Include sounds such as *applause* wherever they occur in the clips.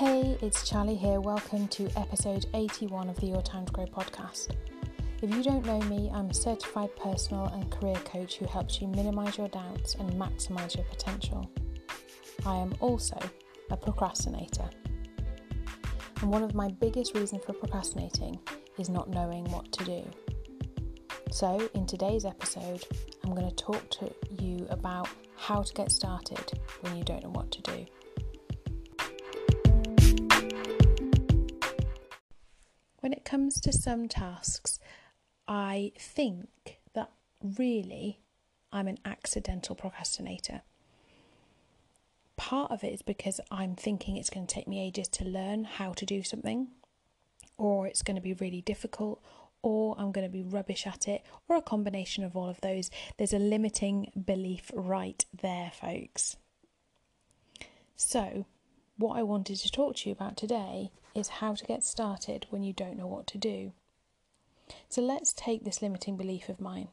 Hey, it's Charlie here. Welcome to episode 81 of the Your Time to Grow podcast. If you don't know me, I'm a certified personal and career coach who helps you minimize your doubts and maximize your potential. I am also a procrastinator. And one of my biggest reasons for procrastinating is not knowing what to do. So, in today's episode, I'm going to talk to you about how to get started when you don't know what to do. When it comes to some tasks, I think that really I'm an accidental procrastinator. Part of it is because I'm thinking it's going to take me ages to learn how to do something, or it's going to be really difficult, or I'm going to be rubbish at it, or a combination of all of those. There's a limiting belief right there, folks. So, what I wanted to talk to you about today is how to get started when you don't know what to do. So, let's take this limiting belief of mine.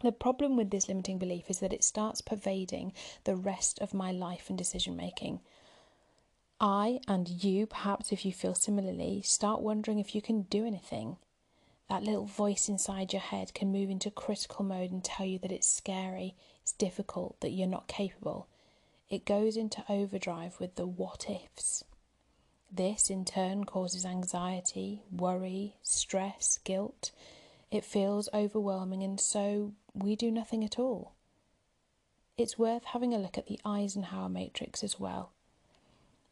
The problem with this limiting belief is that it starts pervading the rest of my life and decision making. I and you, perhaps if you feel similarly, start wondering if you can do anything, that little voice inside your head can move into critical mode and tell you that it's scary, it's difficult, that you're not capable. It goes into overdrive with the what ifs. This in turn causes anxiety, worry, stress, guilt. It feels overwhelming, and so we do nothing at all. It's worth having a look at the Eisenhower matrix as well.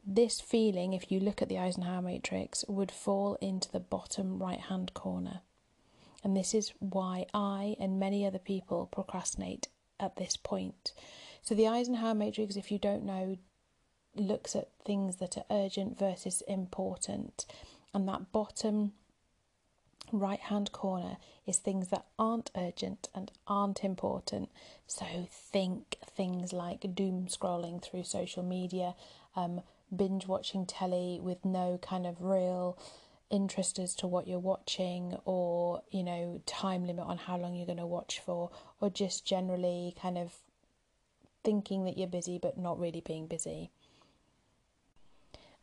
This feeling, if you look at the Eisenhower matrix, would fall into the bottom right hand corner. And this is why I and many other people procrastinate at this point. So, the Eisenhower matrix, if you don't know, looks at things that are urgent versus important. And that bottom right hand corner is things that aren't urgent and aren't important. So, think things like doom scrolling through social media, um, binge watching telly with no kind of real interest as to what you're watching or you know time limit on how long you're going to watch for or just generally kind of thinking that you're busy but not really being busy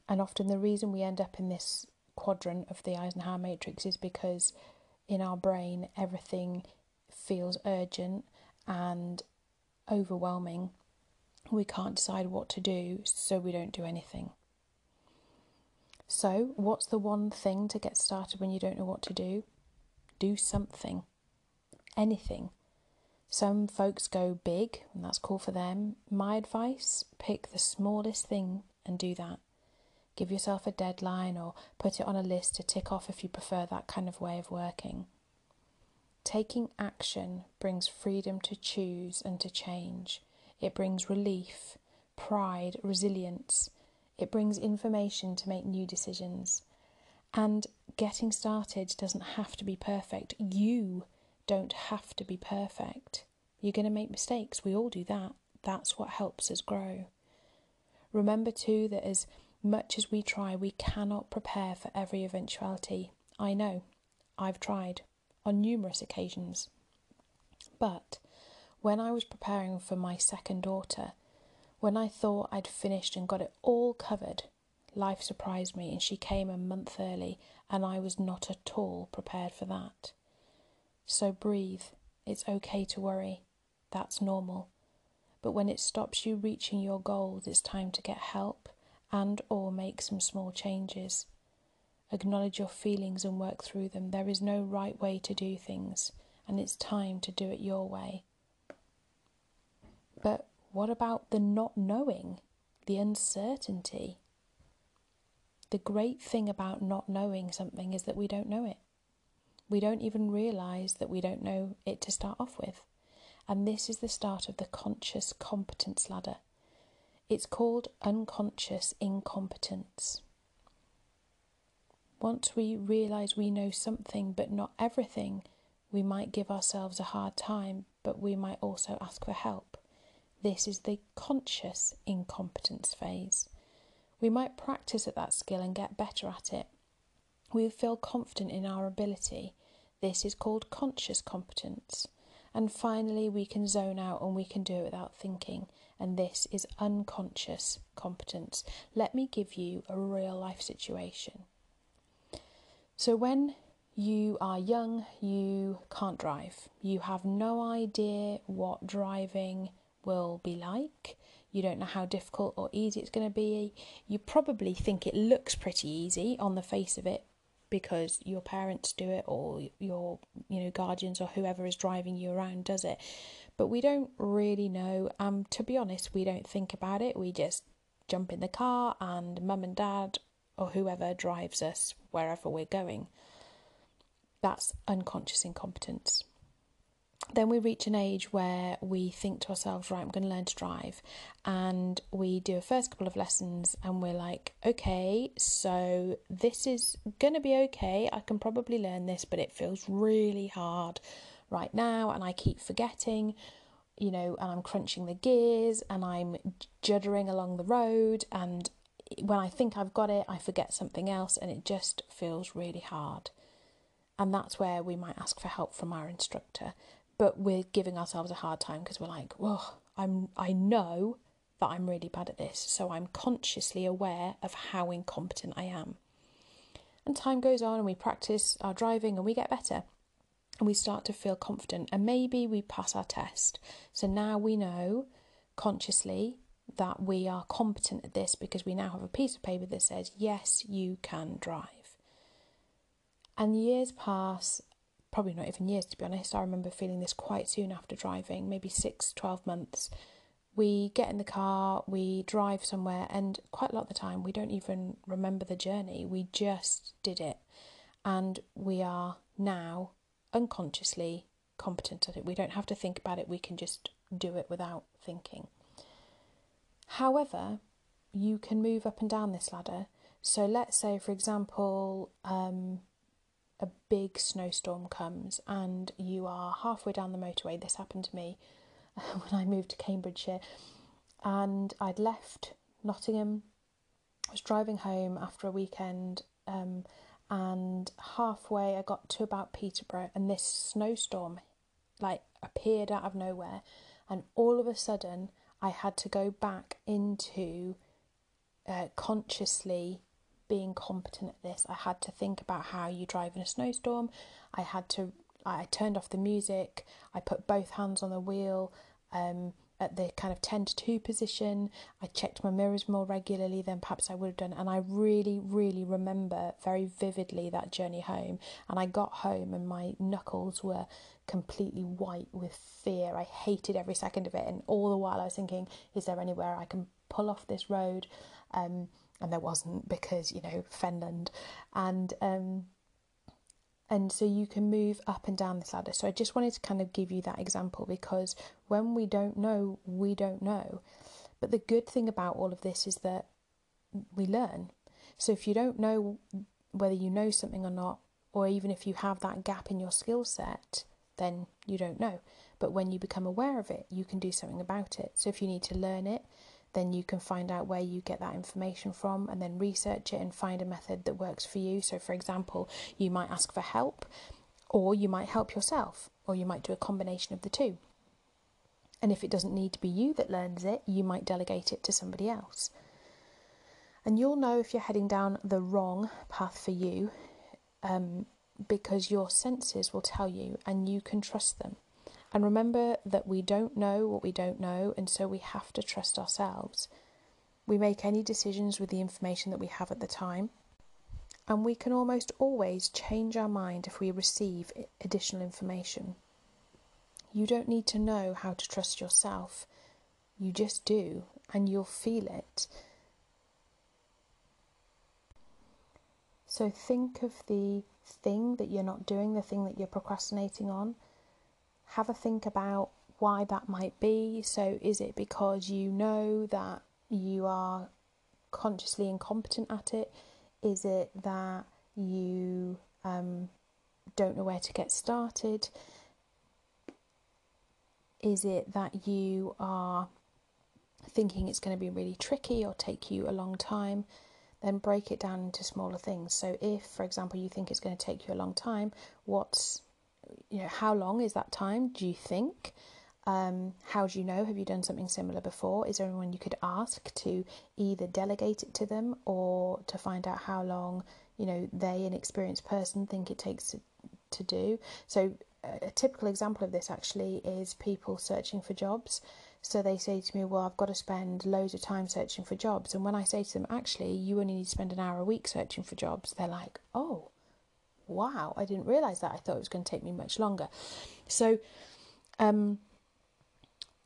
and often the reason we end up in this quadrant of the Eisenhower matrix is because in our brain everything feels urgent and overwhelming we can't decide what to do so we don't do anything so, what's the one thing to get started when you don't know what to do? Do something, anything. Some folks go big, and that's cool for them. My advice pick the smallest thing and do that. Give yourself a deadline or put it on a list to tick off if you prefer that kind of way of working. Taking action brings freedom to choose and to change. It brings relief, pride, resilience, it brings information to make new decisions. And getting started doesn't have to be perfect. You don't have to be perfect. You're going to make mistakes. We all do that. That's what helps us grow. Remember, too, that as much as we try, we cannot prepare for every eventuality. I know. I've tried on numerous occasions. But when I was preparing for my second daughter, when I thought I'd finished and got it all covered, life surprised me and she came a month early, and I was not at all prepared for that. So breathe. It's okay to worry. That's normal. But when it stops you reaching your goals, it's time to get help and or make some small changes. Acknowledge your feelings and work through them. There is no right way to do things, and it's time to do it your way. But what about the not knowing, the uncertainty? The great thing about not knowing something is that we don't know it. We don't even realize that we don't know it to start off with. And this is the start of the conscious competence ladder. It's called unconscious incompetence. Once we realize we know something but not everything, we might give ourselves a hard time, but we might also ask for help. This is the conscious incompetence phase. We might practice at that skill and get better at it. We feel confident in our ability. This is called conscious competence. And finally, we can zone out and we can do it without thinking. And this is unconscious competence. Let me give you a real life situation. So, when you are young, you can't drive, you have no idea what driving will be like. You don't know how difficult or easy it's going to be. You probably think it looks pretty easy on the face of it because your parents do it or your you know guardians or whoever is driving you around does it. But we don't really know. Um to be honest we don't think about it. We just jump in the car and mum and dad or whoever drives us wherever we're going. That's unconscious incompetence then we reach an age where we think to ourselves, right, I'm going to learn to drive. And we do a first couple of lessons and we're like, okay, so this is going to be okay. I can probably learn this, but it feels really hard right now. And I keep forgetting, you know, and I'm crunching the gears and I'm juddering along the road. And when I think I've got it, I forget something else and it just feels really hard. And that's where we might ask for help from our instructor but we're giving ourselves a hard time because we're like, "Whoa, I'm I know that I'm really bad at this, so I'm consciously aware of how incompetent I am." And time goes on and we practice our driving and we get better. And we start to feel confident and maybe we pass our test. So now we know consciously that we are competent at this because we now have a piece of paper that says, yes, you can drive. And years pass probably not even years to be honest. I remember feeling this quite soon after driving, maybe six, 12 months. We get in the car, we drive somewhere, and quite a lot of the time we don't even remember the journey. We just did it. And we are now unconsciously competent at it. We don't have to think about it, we can just do it without thinking. However, you can move up and down this ladder. So let's say, for example, um, a big snowstorm comes and you are halfway down the motorway. This happened to me *laughs* when I moved to Cambridgeshire and I'd left Nottingham. I was driving home after a weekend um, and halfway I got to about Peterborough and this snowstorm like appeared out of nowhere and all of a sudden I had to go back into uh, consciously being competent at this. I had to think about how you drive in a snowstorm. I had to. I turned off the music. I put both hands on the wheel. Um, at the kind of 10 to 2 position. I checked my mirrors more regularly than perhaps I would have done. And I really, really remember very vividly that journey home. And I got home and my knuckles were completely white with fear. I hated every second of it. And all the while I was thinking, is there anywhere I can pull off this road? Um, and there wasn't because you know Fenland, and um, and so you can move up and down this ladder. So I just wanted to kind of give you that example because when we don't know, we don't know. But the good thing about all of this is that we learn. So if you don't know whether you know something or not, or even if you have that gap in your skill set, then you don't know. But when you become aware of it, you can do something about it. So if you need to learn it, then you can find out where you get that information from and then research it and find a method that works for you. So, for example, you might ask for help, or you might help yourself, or you might do a combination of the two. And if it doesn't need to be you that learns it, you might delegate it to somebody else. And you'll know if you're heading down the wrong path for you um, because your senses will tell you and you can trust them. And remember that we don't know what we don't know, and so we have to trust ourselves. We make any decisions with the information that we have at the time, and we can almost always change our mind if we receive additional information. You don't need to know how to trust yourself, you just do, and you'll feel it. So think of the thing that you're not doing, the thing that you're procrastinating on have a think about why that might be. So, is it because you know that you are consciously incompetent at it? Is it that you um, don't know where to get started? Is it that you are thinking it's going to be really tricky or take you a long time? Then break it down into smaller things. So, if, for example, you think it's going to take you a long time, what's you know, how long is that time? Do you think? Um, how do you know? Have you done something similar before? Is there anyone you could ask to either delegate it to them or to find out how long you know they, an experienced person, think it takes to, to do? So a typical example of this actually is people searching for jobs. So they say to me, Well, I've got to spend loads of time searching for jobs. And when I say to them, Actually, you only need to spend an hour a week searching for jobs, they're like, Oh, wow, I didn't realize that. I thought it was going to take me much longer. So, um,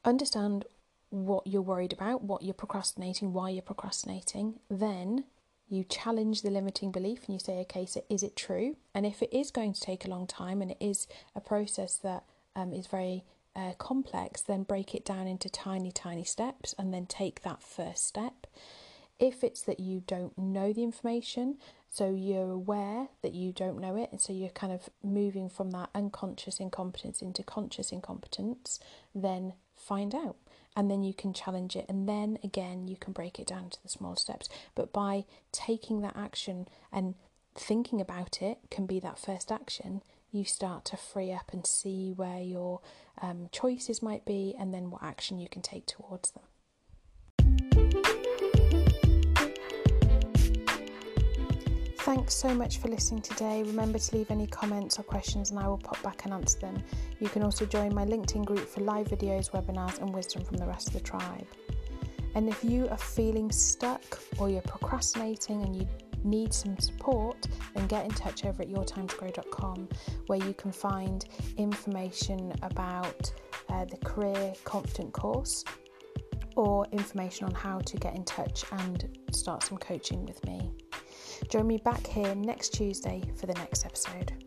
understand what you're worried about, what you're procrastinating, why you're procrastinating. Then you challenge the limiting belief and you say, okay, so is it true? And if it is going to take a long time and it is a process that um, is very uh, complex, then break it down into tiny, tiny steps and then take that first step. If it's that you don't know the information, so you're aware that you don't know it, and so you're kind of moving from that unconscious incompetence into conscious incompetence, then find out. And then you can challenge it, and then again, you can break it down to the small steps. But by taking that action and thinking about it, can be that first action, you start to free up and see where your um, choices might be, and then what action you can take towards them. Thanks so much for listening today. Remember to leave any comments or questions and I will pop back and answer them. You can also join my LinkedIn group for live videos, webinars, and wisdom from the rest of the tribe. And if you are feeling stuck or you're procrastinating and you need some support, then get in touch over at yourtimetogrow.com where you can find information about uh, the Career Confident course or information on how to get in touch and start some coaching with me. Join me back here next Tuesday for the next episode.